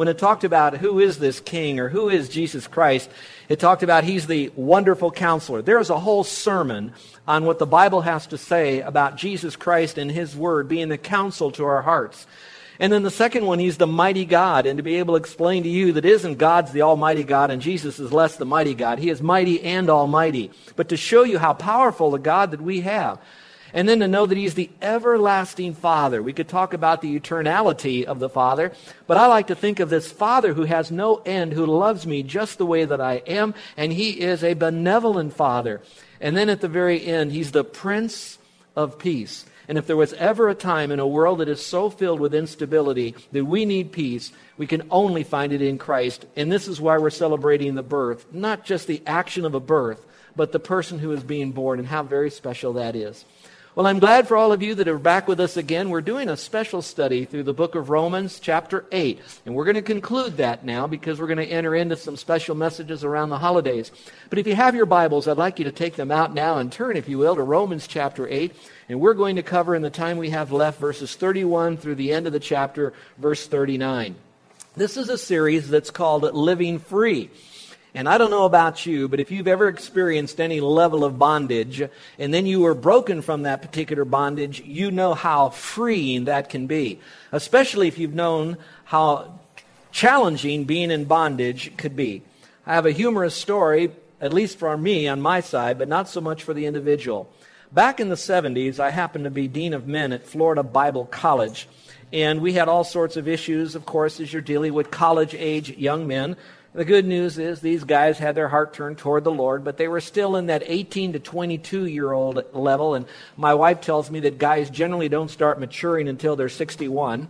When it talked about who is this king or who is Jesus Christ, it talked about he's the wonderful counselor. There's a whole sermon on what the Bible has to say about Jesus Christ and his word being the counsel to our hearts. And then the second one, he's the mighty God. And to be able to explain to you that isn't God's the almighty God and Jesus is less the mighty God. He is mighty and almighty. But to show you how powerful the God that we have. And then to know that He's the everlasting Father. We could talk about the eternality of the Father, but I like to think of this Father who has no end, who loves me just the way that I am, and He is a benevolent Father. And then at the very end, He's the Prince of Peace. And if there was ever a time in a world that is so filled with instability that we need peace, we can only find it in Christ. And this is why we're celebrating the birth, not just the action of a birth, but the person who is being born and how very special that is. Well, I'm glad for all of you that are back with us again. We're doing a special study through the book of Romans, chapter 8. And we're going to conclude that now because we're going to enter into some special messages around the holidays. But if you have your Bibles, I'd like you to take them out now and turn, if you will, to Romans chapter 8. And we're going to cover in the time we have left verses 31 through the end of the chapter, verse 39. This is a series that's called Living Free. And I don't know about you, but if you've ever experienced any level of bondage and then you were broken from that particular bondage, you know how freeing that can be. Especially if you've known how challenging being in bondage could be. I have a humorous story, at least for me on my side, but not so much for the individual. Back in the 70s, I happened to be Dean of Men at Florida Bible College. And we had all sorts of issues, of course, as you're dealing with college age young men the good news is these guys had their heart turned toward the Lord, but they were still in that 18 to 22 year old level. And my wife tells me that guys generally don't start maturing until they're 61.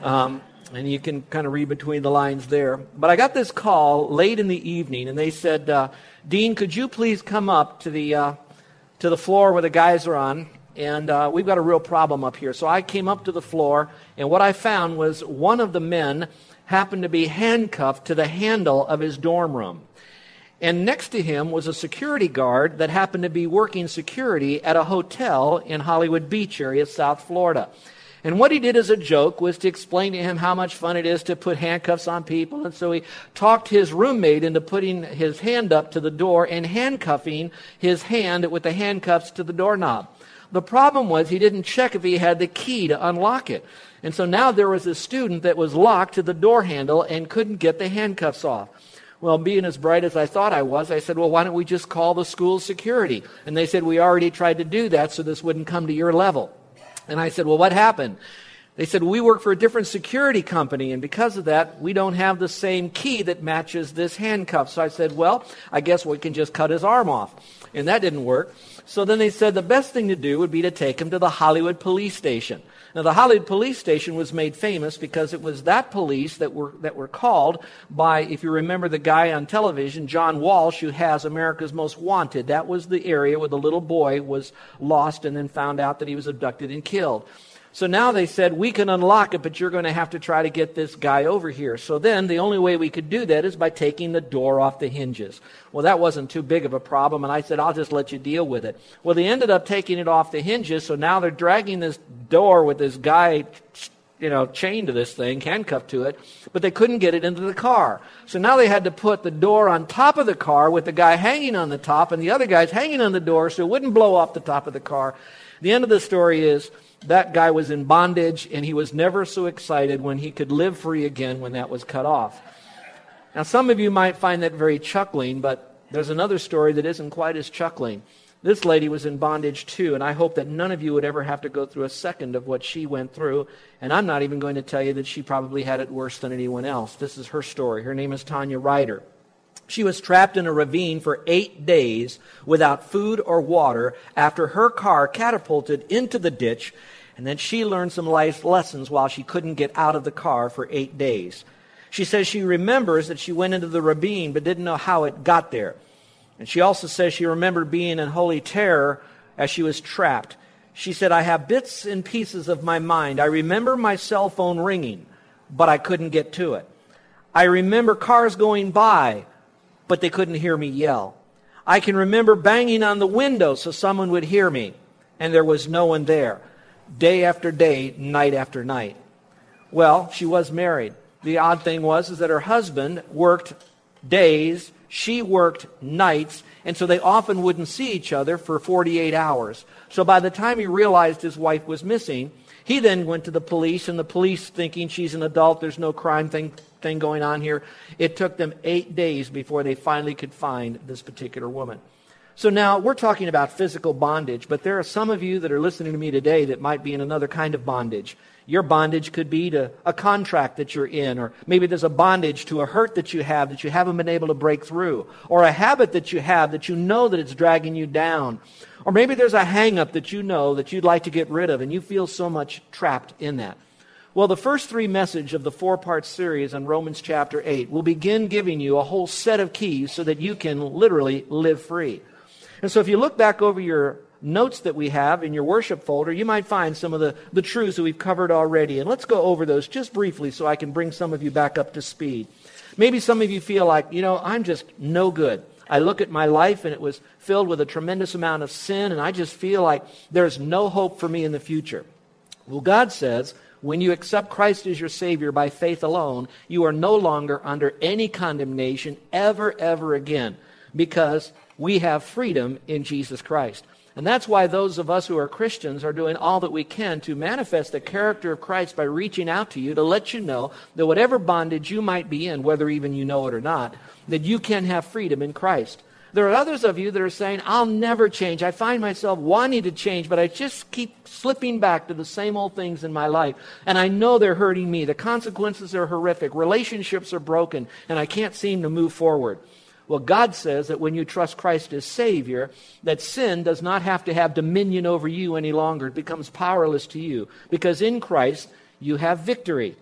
Um, and you can kind of read between the lines there. But I got this call late in the evening, and they said, uh, Dean, could you please come up to the, uh, to the floor where the guys are on? And uh, we've got a real problem up here. So I came up to the floor, and what I found was one of the men happened to be handcuffed to the handle of his dorm room. And next to him was a security guard that happened to be working security at a hotel in Hollywood Beach area, South Florida. And what he did as a joke was to explain to him how much fun it is to put handcuffs on people. And so he talked his roommate into putting his hand up to the door and handcuffing his hand with the handcuffs to the doorknob. The problem was he didn't check if he had the key to unlock it. And so now there was a student that was locked to the door handle and couldn't get the handcuffs off. Well, being as bright as I thought I was, I said, well, why don't we just call the school security? And they said, we already tried to do that so this wouldn't come to your level. And I said, well, what happened? They said, we work for a different security company, and because of that, we don't have the same key that matches this handcuff. So I said, well, I guess we can just cut his arm off. And that didn't work. So then they said the best thing to do would be to take him to the Hollywood police station. Now, the Hollywood police station was made famous because it was that police that were, that were called by, if you remember the guy on television, John Walsh, who has America's Most Wanted. That was the area where the little boy was lost and then found out that he was abducted and killed. So now they said, we can unlock it, but you're going to have to try to get this guy over here. So then the only way we could do that is by taking the door off the hinges. Well, that wasn't too big of a problem, and I said, I'll just let you deal with it. Well, they ended up taking it off the hinges, so now they're dragging this door with this guy you know, chained to this thing, handcuffed to it, but they couldn't get it into the car. So now they had to put the door on top of the car with the guy hanging on the top and the other guy's hanging on the door so it wouldn't blow off the top of the car. The end of the story is that guy was in bondage and he was never so excited when he could live free again when that was cut off. Now, some of you might find that very chuckling, but There's another story that isn't quite as chuckling. This lady was in bondage too, and I hope that none of you would ever have to go through a second of what she went through. And I'm not even going to tell you that she probably had it worse than anyone else. This is her story. Her name is Tanya Rider. She was trapped in a ravine for eight days without food or water after her car catapulted into the ditch, and then she learned some life lessons while she couldn't get out of the car for eight days. She says she remembers that she went into the ravine but didn't know how it got there. And she also says she remembered being in holy terror as she was trapped. She said, I have bits and pieces of my mind. I remember my cell phone ringing, but I couldn't get to it. I remember cars going by, but they couldn't hear me yell. I can remember banging on the window so someone would hear me, and there was no one there. Day after day, night after night. Well, she was married. The odd thing was is that her husband worked days she worked nights, and so they often wouldn't see each other for 48 hours. So by the time he realized his wife was missing, he then went to the police, and the police, thinking she's an adult, there's no crime thing, thing going on here, it took them eight days before they finally could find this particular woman. So now we're talking about physical bondage, but there are some of you that are listening to me today that might be in another kind of bondage. Your bondage could be to a contract that you're in, or maybe there's a bondage to a hurt that you have that you haven't been able to break through, or a habit that you have that you know that it's dragging you down. Or maybe there's a hangup that you know that you'd like to get rid of and you feel so much trapped in that. Well, the first three message of the four-part series on Romans chapter 8 will begin giving you a whole set of keys so that you can literally live free. And so if you look back over your notes that we have in your worship folder, you might find some of the, the truths that we've covered already. And let's go over those just briefly so I can bring some of you back up to speed. Maybe some of you feel like, you know, I'm just no good. I look at my life and it was filled with a tremendous amount of sin, and I just feel like there's no hope for me in the future. Well, God says, when you accept Christ as your Savior by faith alone, you are no longer under any condemnation ever, ever again because we have freedom in Jesus Christ. And that's why those of us who are Christians are doing all that we can to manifest the character of Christ by reaching out to you to let you know that whatever bondage you might be in, whether even you know it or not, that you can have freedom in Christ. There are others of you that are saying, I'll never change. I find myself wanting to change, but I just keep slipping back to the same old things in my life. And I know they're hurting me. The consequences are horrific. Relationships are broken, and I can't seem to move forward. Well, God says that when you trust Christ as Savior, that sin does not have to have dominion over you any longer. It becomes powerless to you because in Christ you have victory.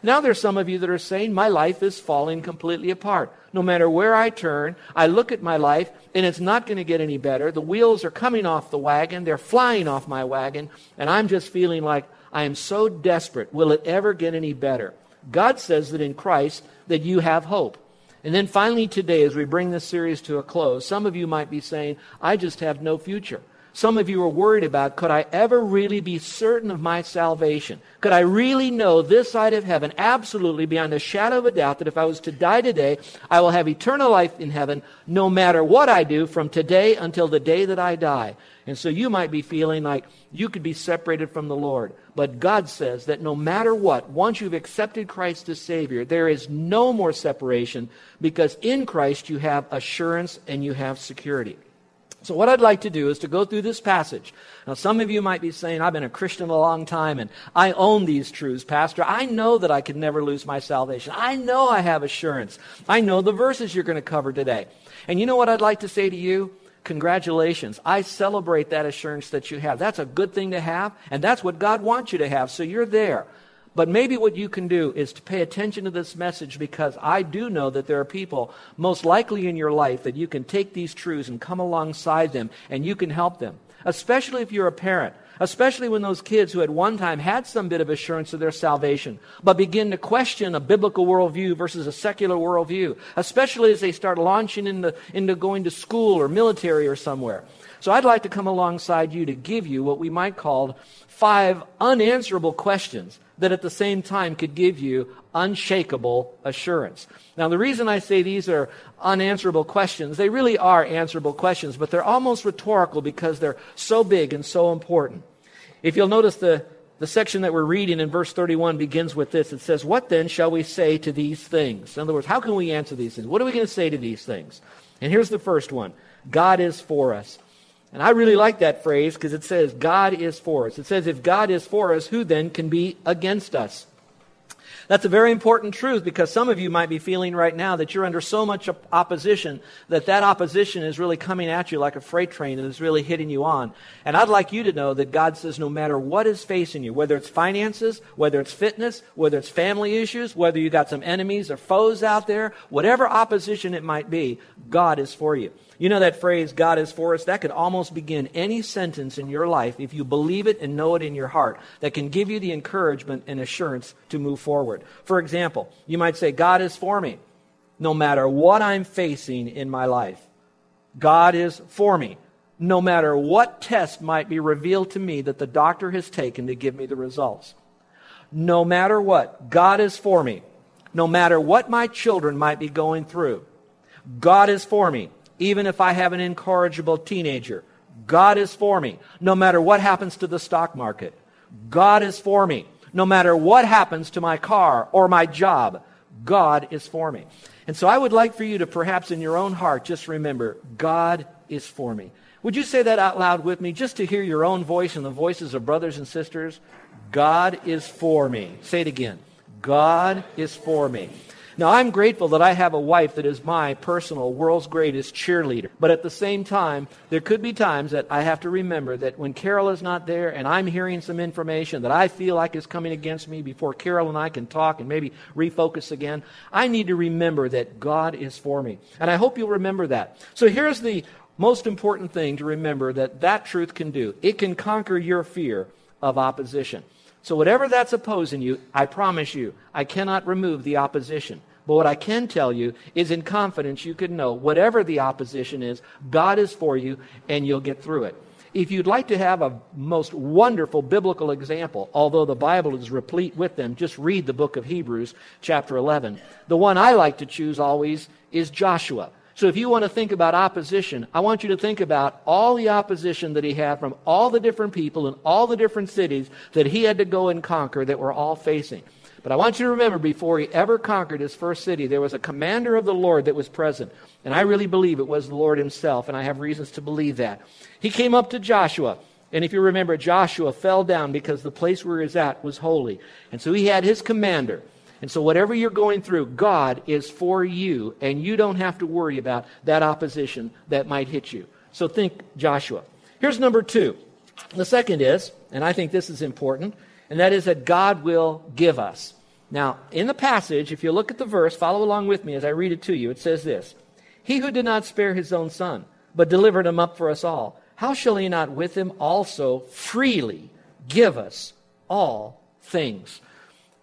Now there's some of you that are saying, my life is falling completely apart. No matter where I turn, I look at my life and it's not going to get any better. The wheels are coming off the wagon. They're flying off my wagon. And I'm just feeling like I am so desperate. Will it ever get any better? God says that in Christ that you have hope. And then finally, today, as we bring this series to a close, some of you might be saying, I just have no future. Some of you are worried about, could I ever really be certain of my salvation? Could I really know this side of heaven, absolutely beyond a shadow of a doubt, that if I was to die today, I will have eternal life in heaven no matter what I do from today until the day that I die? And so you might be feeling like you could be separated from the Lord. But God says that no matter what, once you've accepted Christ as Savior, there is no more separation because in Christ you have assurance and you have security. So, what I'd like to do is to go through this passage. Now, some of you might be saying, I've been a Christian a long time and I own these truths, Pastor. I know that I could never lose my salvation. I know I have assurance. I know the verses you're going to cover today. And you know what I'd like to say to you? Congratulations. I celebrate that assurance that you have. That's a good thing to have, and that's what God wants you to have, so you're there. But maybe what you can do is to pay attention to this message because I do know that there are people, most likely in your life, that you can take these truths and come alongside them and you can help them. Especially if you're a parent especially when those kids who at one time had some bit of assurance of their salvation, but begin to question a biblical worldview versus a secular worldview, especially as they start launching into, into going to school or military or somewhere. So I'd like to come alongside you to give you what we might call five unanswerable questions that at the same time could give you unshakable assurance. Now, the reason I say these are unanswerable questions, they really are answerable questions, but they're almost rhetorical because they're so big and so important. If you'll notice the, the section that we're reading in verse 31 begins with this. It says, What then shall we say to these things? In other words, how can we answer these things? What are we going to say to these things? And here's the first one God is for us. And I really like that phrase because it says, God is for us. It says, if God is for us, who then can be against us? That's a very important truth because some of you might be feeling right now that you're under so much opposition that that opposition is really coming at you like a freight train and is really hitting you on. And I'd like you to know that God says no matter what is facing you, whether it's finances, whether it's fitness, whether it's family issues, whether you got some enemies or foes out there, whatever opposition it might be, God is for you. You know that phrase, God is for us? That could almost begin any sentence in your life if you believe it and know it in your heart that can give you the encouragement and assurance to move forward. For example, you might say, God is for me no matter what I'm facing in my life. God is for me no matter what test might be revealed to me that the doctor has taken to give me the results. No matter what, God is for me. No matter what my children might be going through, God is for me even if I have an incorrigible teenager. God is for me, no matter what happens to the stock market. God is for me, no matter what happens to my car or my job. God is for me. And so I would like for you to perhaps in your own heart just remember, God is for me. Would you say that out loud with me just to hear your own voice and the voices of brothers and sisters? God is for me. Say it again. God is for me. Now, I'm grateful that I have a wife that is my personal world's greatest cheerleader. But at the same time, there could be times that I have to remember that when Carol is not there and I'm hearing some information that I feel like is coming against me before Carol and I can talk and maybe refocus again, I need to remember that God is for me. And I hope you'll remember that. So here's the most important thing to remember that that truth can do it can conquer your fear of opposition. So, whatever that's opposing you, I promise you, I cannot remove the opposition. But what I can tell you is in confidence you can know whatever the opposition is, God is for you and you'll get through it. If you'd like to have a most wonderful biblical example, although the Bible is replete with them, just read the book of Hebrews, chapter 11. The one I like to choose always is Joshua. So if you want to think about opposition, I want you to think about all the opposition that he had from all the different people in all the different cities that he had to go and conquer that were all facing. But I want you to remember before he ever conquered his first city, there was a commander of the Lord that was present. And I really believe it was the Lord himself, and I have reasons to believe that. He came up to Joshua. And if you remember, Joshua fell down because the place where he was at was holy. And so he had his commander. And so, whatever you're going through, God is for you, and you don't have to worry about that opposition that might hit you. So, think Joshua. Here's number two. The second is, and I think this is important, and that is that God will give us. Now, in the passage, if you look at the verse, follow along with me as I read it to you. It says this He who did not spare his own son, but delivered him up for us all, how shall he not with him also freely give us all things?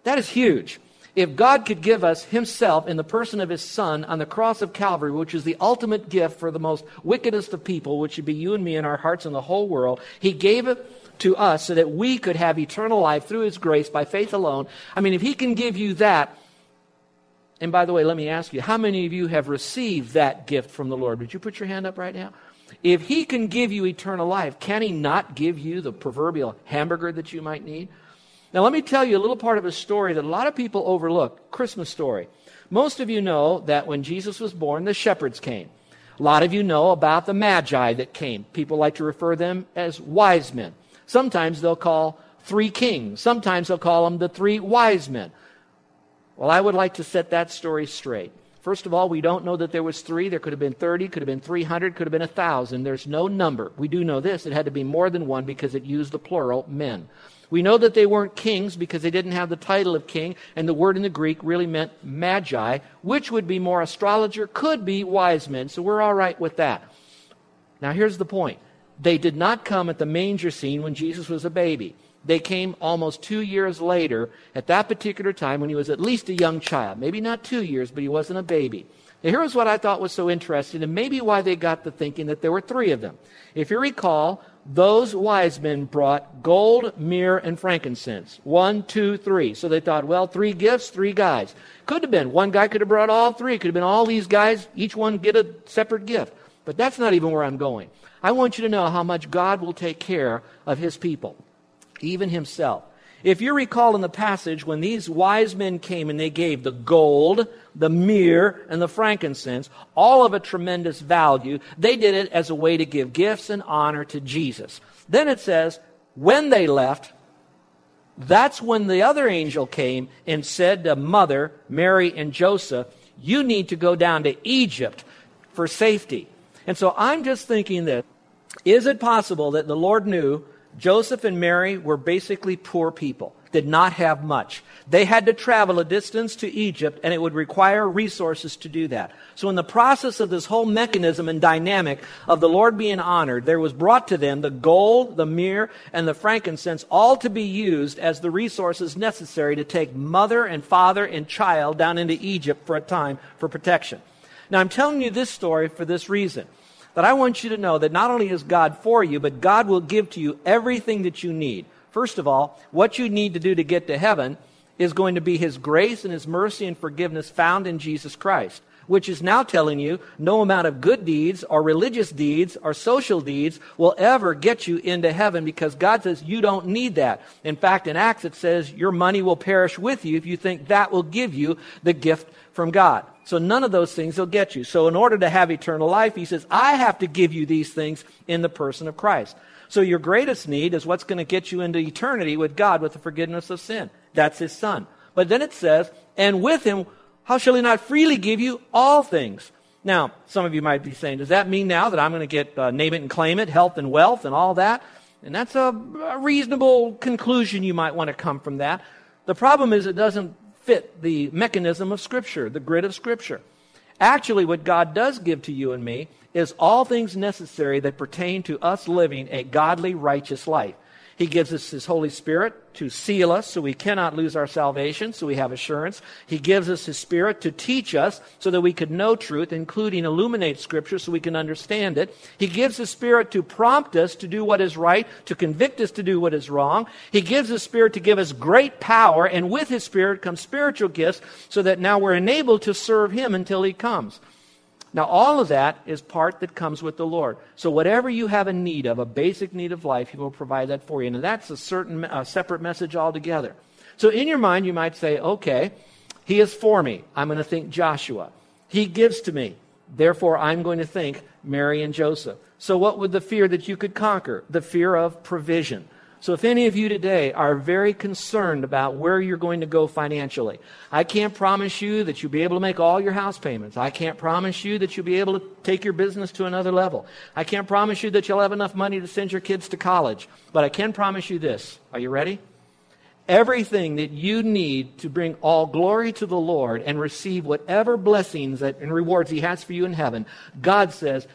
That is huge. If God could give us Himself in the person of His Son on the cross of Calvary, which is the ultimate gift for the most wickedest of people, which would be you and me in our hearts and the whole world, He gave it to us so that we could have eternal life through His grace by faith alone. I mean, if He can give you that, and by the way, let me ask you, how many of you have received that gift from the Lord? Would you put your hand up right now? If He can give you eternal life, can He not give you the proverbial hamburger that you might need? Now, let me tell you a little part of a story that a lot of people overlook Christmas story. Most of you know that when Jesus was born, the shepherds came. A lot of you know about the magi that came. People like to refer them as wise men. Sometimes they'll call three kings. Sometimes they'll call them the three wise men. Well, I would like to set that story straight. First of all, we don't know that there was three. There could have been 30, could have been 300, could have been 1,000. There's no number. We do know this. It had to be more than one because it used the plural men. We know that they weren't kings because they didn't have the title of king, and the word in the Greek really meant magi, which would be more astrologer, could be wise men. So we're all right with that. Now, here's the point they did not come at the manger scene when Jesus was a baby. They came almost two years later, at that particular time when he was at least a young child. Maybe not two years, but he wasn't a baby. Now, here's what I thought was so interesting, and maybe why they got the thinking that there were three of them. If you recall, those wise men brought gold, myrrh, and frankincense. One, two, three. So they thought, well, three gifts, three guys. Could have been. One guy could have brought all three. Could have been all these guys, each one get a separate gift. But that's not even where I'm going. I want you to know how much God will take care of his people, even himself. If you recall in the passage, when these wise men came and they gave the gold, the myrrh, and the frankincense, all of a tremendous value, they did it as a way to give gifts and honor to Jesus. Then it says, when they left, that's when the other angel came and said to Mother, Mary, and Joseph, You need to go down to Egypt for safety. And so I'm just thinking that is it possible that the Lord knew Joseph and Mary were basically poor people, did not have much. They had to travel a distance to Egypt, and it would require resources to do that. So, in the process of this whole mechanism and dynamic of the Lord being honored, there was brought to them the gold, the myrrh, and the frankincense, all to be used as the resources necessary to take mother and father and child down into Egypt for a time for protection. Now, I'm telling you this story for this reason that I want you to know that not only is God for you, but God will give to you everything that you need. First of all, what you need to do to get to heaven is going to be His grace and His mercy and forgiveness found in Jesus Christ, which is now telling you no amount of good deeds or religious deeds or social deeds will ever get you into heaven because God says you don't need that. In fact, in Acts it says your money will perish with you if you think that will give you the gift from God. So none of those things will get you. So in order to have eternal life, he says, I have to give you these things in the person of Christ. So your greatest need is what's going to get you into eternity with God with the forgiveness of sin. That's his son. But then it says, and with him, how shall he not freely give you all things? Now, some of you might be saying, does that mean now that I'm going to get uh, name it and claim it, health and wealth and all that? And that's a, a reasonable conclusion you might want to come from that. The problem is it doesn't fit the mechanism of Scripture, the grid of Scripture. Actually, what God does give to you and me is all things necessary that pertain to us living a godly, righteous life. He gives us His Holy Spirit to seal us so we cannot lose our salvation, so we have assurance. He gives us His Spirit to teach us so that we could know truth, including illuminate Scripture so we can understand it. He gives His Spirit to prompt us to do what is right, to convict us to do what is wrong. He gives His Spirit to give us great power, and with His Spirit comes spiritual gifts so that now we're enabled to serve Him until He comes. Now, all of that is part that comes with the Lord. So, whatever you have a need of, a basic need of life, He will provide that for you. And that's a certain, a separate message altogether. So, in your mind, you might say, okay, He is for me. I'm going to think Joshua. He gives to me. Therefore, I'm going to think Mary and Joseph. So, what would the fear that you could conquer? The fear of provision. So, if any of you today are very concerned about where you're going to go financially, I can't promise you that you'll be able to make all your house payments. I can't promise you that you'll be able to take your business to another level. I can't promise you that you'll have enough money to send your kids to college. But I can promise you this. Are you ready? Everything that you need to bring all glory to the Lord and receive whatever blessings and rewards He has for you in heaven, God says,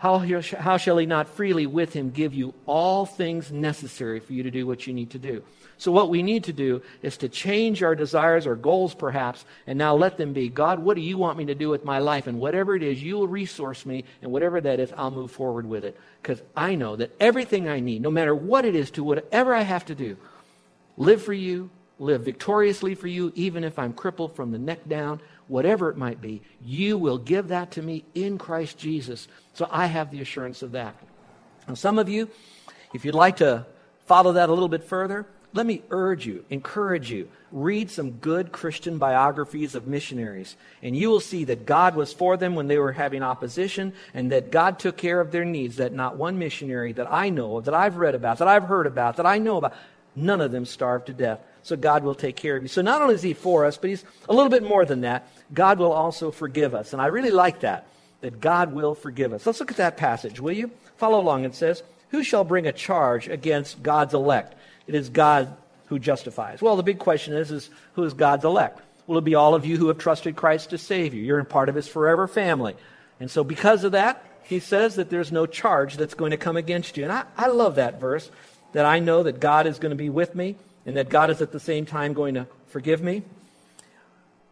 how, how shall he not freely with him give you all things necessary for you to do what you need to do? So, what we need to do is to change our desires or goals, perhaps, and now let them be God, what do you want me to do with my life? And whatever it is, you will resource me, and whatever that is, I'll move forward with it. Because I know that everything I need, no matter what it is, to whatever I have to do, live for you, live victoriously for you, even if I'm crippled from the neck down, whatever it might be, you will give that to me in Christ Jesus. So I have the assurance of that. Now, some of you, if you'd like to follow that a little bit further, let me urge you, encourage you, read some good Christian biographies of missionaries, and you will see that God was for them when they were having opposition, and that God took care of their needs. That not one missionary that I know of, that I've read about, that I've heard about, that I know about, none of them starved to death. So God will take care of you. So not only is He for us, but He's a little bit more than that. God will also forgive us. And I really like that, that God will forgive us. Let's look at that passage, will you? Follow along. It says, Who shall bring a charge against God's elect? It is God who justifies. Well, the big question is, is who is God's elect? Will it be all of you who have trusted Christ to save you? You're a part of his forever family. And so because of that, he says that there's no charge that's going to come against you. And I, I love that verse, that I know that God is going to be with me and that God is at the same time going to forgive me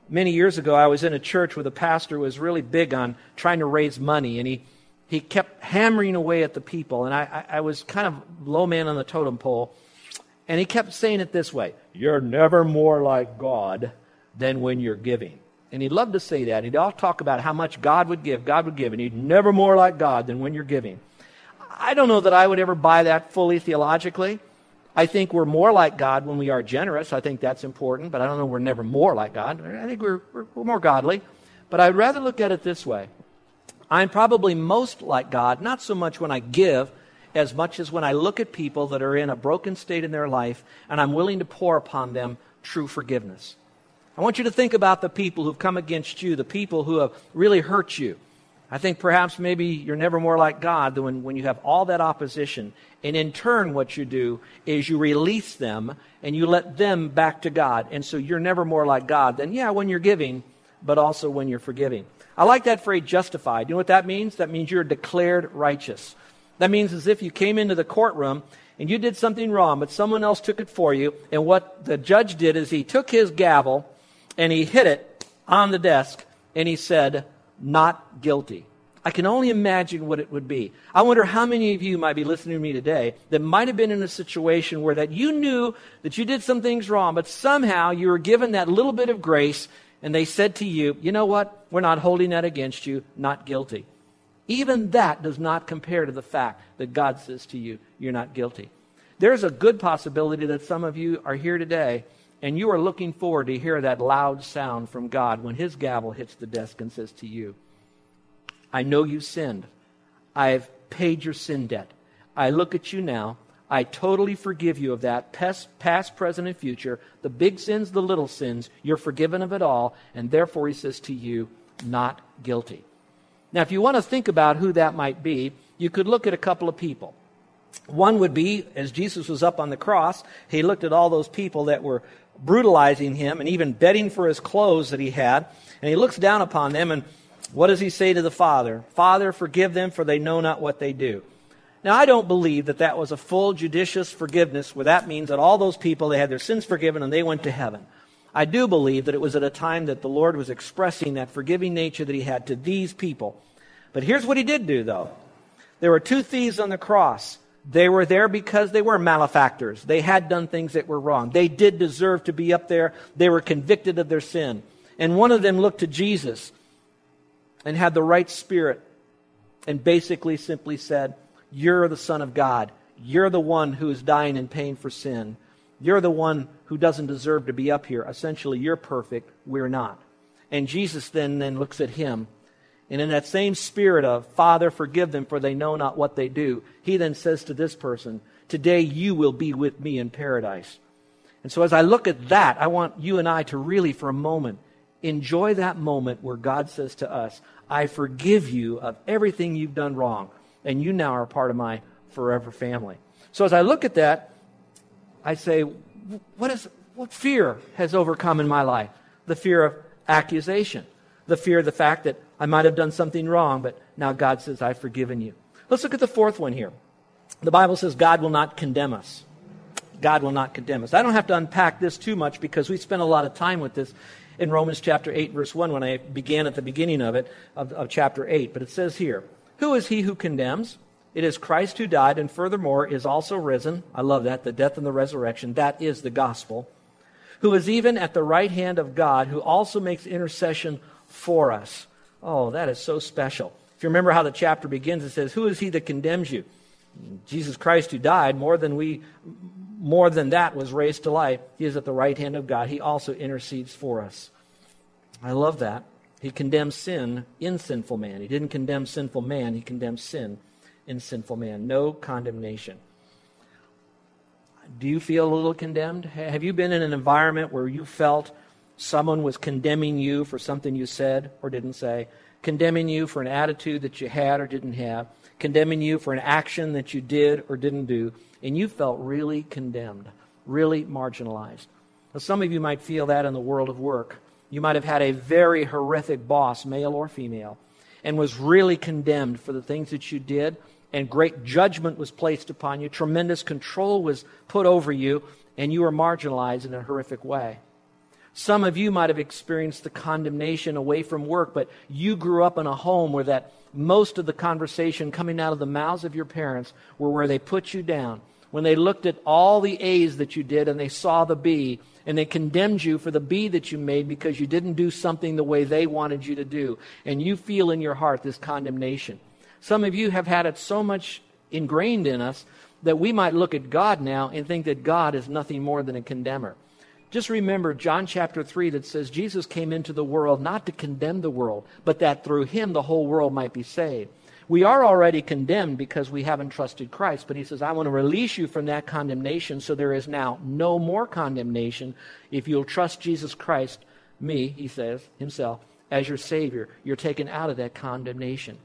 many years ago, I was in a church where the pastor was really big on trying to raise money, and he, he kept hammering away at the people. And I, I, I was kind of low man on the totem pole. And he kept saying it this way You're never more like God than when you're giving. And he'd love to say that. He'd all talk about how much God would give, God would give, and he'd never more like God than when you're giving. I don't know that I would ever buy that fully theologically. I think we're more like God when we are generous. I think that's important, but I don't know we're never more like God. I think we're, we're, we're more godly. But I'd rather look at it this way I'm probably most like God, not so much when I give, as much as when I look at people that are in a broken state in their life and I'm willing to pour upon them true forgiveness. I want you to think about the people who've come against you, the people who have really hurt you. I think perhaps maybe you're never more like God than when, when you have all that opposition. And in turn, what you do is you release them and you let them back to God. And so you're never more like God than, yeah, when you're giving, but also when you're forgiving. I like that phrase justified. You know what that means? That means you're declared righteous. That means as if you came into the courtroom and you did something wrong, but someone else took it for you. And what the judge did is he took his gavel and he hit it on the desk and he said, not guilty. I can only imagine what it would be. I wonder how many of you might be listening to me today that might have been in a situation where that you knew that you did some things wrong, but somehow you were given that little bit of grace and they said to you, you know what? We're not holding that against you, not guilty. Even that does not compare to the fact that God says to you, you're not guilty. There's a good possibility that some of you are here today and you are looking forward to hear that loud sound from God when his gavel hits the desk and says to you, I know you sinned. I've paid your sin debt. I look at you now. I totally forgive you of that, past, past, present, and future. The big sins, the little sins, you're forgiven of it all. And therefore, he says to you, not guilty. Now, if you want to think about who that might be, you could look at a couple of people. One would be, as Jesus was up on the cross, he looked at all those people that were brutalizing him and even begging for his clothes that he had. And he looks down upon them, and what does he say to the Father? Father, forgive them, for they know not what they do. Now, I don't believe that that was a full judicious forgiveness, where that means that all those people, they had their sins forgiven and they went to heaven. I do believe that it was at a time that the Lord was expressing that forgiving nature that he had to these people. But here's what he did do, though. There were two thieves on the cross. They were there because they were malefactors. They had done things that were wrong. They did deserve to be up there. They were convicted of their sin. And one of them looked to Jesus and had the right spirit and basically simply said, You're the Son of God. You're the one who is dying in pain for sin. You're the one who doesn't deserve to be up here. Essentially, you're perfect. We're not. And Jesus then, then looks at him. And in that same spirit of, Father, forgive them, for they know not what they do, he then says to this person, Today you will be with me in paradise. And so as I look at that, I want you and I to really, for a moment, enjoy that moment where God says to us, I forgive you of everything you've done wrong, and you now are part of my forever family. So as I look at that, I say, what, is, what fear has overcome in my life? The fear of accusation, the fear of the fact that I might have done something wrong, but now God says, I've forgiven you. Let's look at the fourth one here. The Bible says God will not condemn us. God will not condemn us. I don't have to unpack this too much because we spent a lot of time with this in Romans chapter 8, verse 1, when I began at the beginning of it, of, of chapter 8. But it says here, Who is he who condemns? It is Christ who died and furthermore is also risen. I love that, the death and the resurrection. That is the gospel. Who is even at the right hand of God, who also makes intercession for us. Oh, that is so special. If you remember how the chapter begins, it says, Who is he that condemns you? Jesus Christ who died, more than we more than that was raised to life. He is at the right hand of God. He also intercedes for us. I love that. He condemns sin in sinful man. He didn't condemn sinful man, he condemns sin in sinful man. No condemnation. Do you feel a little condemned? Have you been in an environment where you felt someone was condemning you for something you said or didn't say? Condemning you for an attitude that you had or didn't have? Condemning you for an action that you did or didn't do? and you felt really condemned, really marginalized. Now, some of you might feel that in the world of work. You might have had a very horrific boss, male or female, and was really condemned for the things that you did, and great judgment was placed upon you, tremendous control was put over you, and you were marginalized in a horrific way. Some of you might have experienced the condemnation away from work, but you grew up in a home where that most of the conversation coming out of the mouths of your parents were where they put you down when they looked at all the A's that you did and they saw the B, and they condemned you for the B that you made because you didn't do something the way they wanted you to do. And you feel in your heart this condemnation. Some of you have had it so much ingrained in us that we might look at God now and think that God is nothing more than a condemner. Just remember John chapter 3 that says Jesus came into the world not to condemn the world, but that through him the whole world might be saved. We are already condemned because we haven't trusted Christ, but he says, I want to release you from that condemnation so there is now no more condemnation if you'll trust Jesus Christ, me, he says, himself, as your Savior. You're taken out of that condemnation.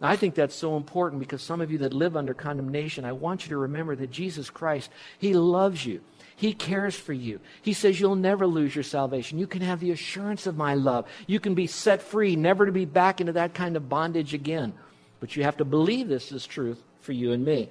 Now, I think that's so important because some of you that live under condemnation, I want you to remember that Jesus Christ, He loves you. He cares for you. He says you'll never lose your salvation. You can have the assurance of my love. You can be set free, never to be back into that kind of bondage again. But you have to believe this is truth for you and me.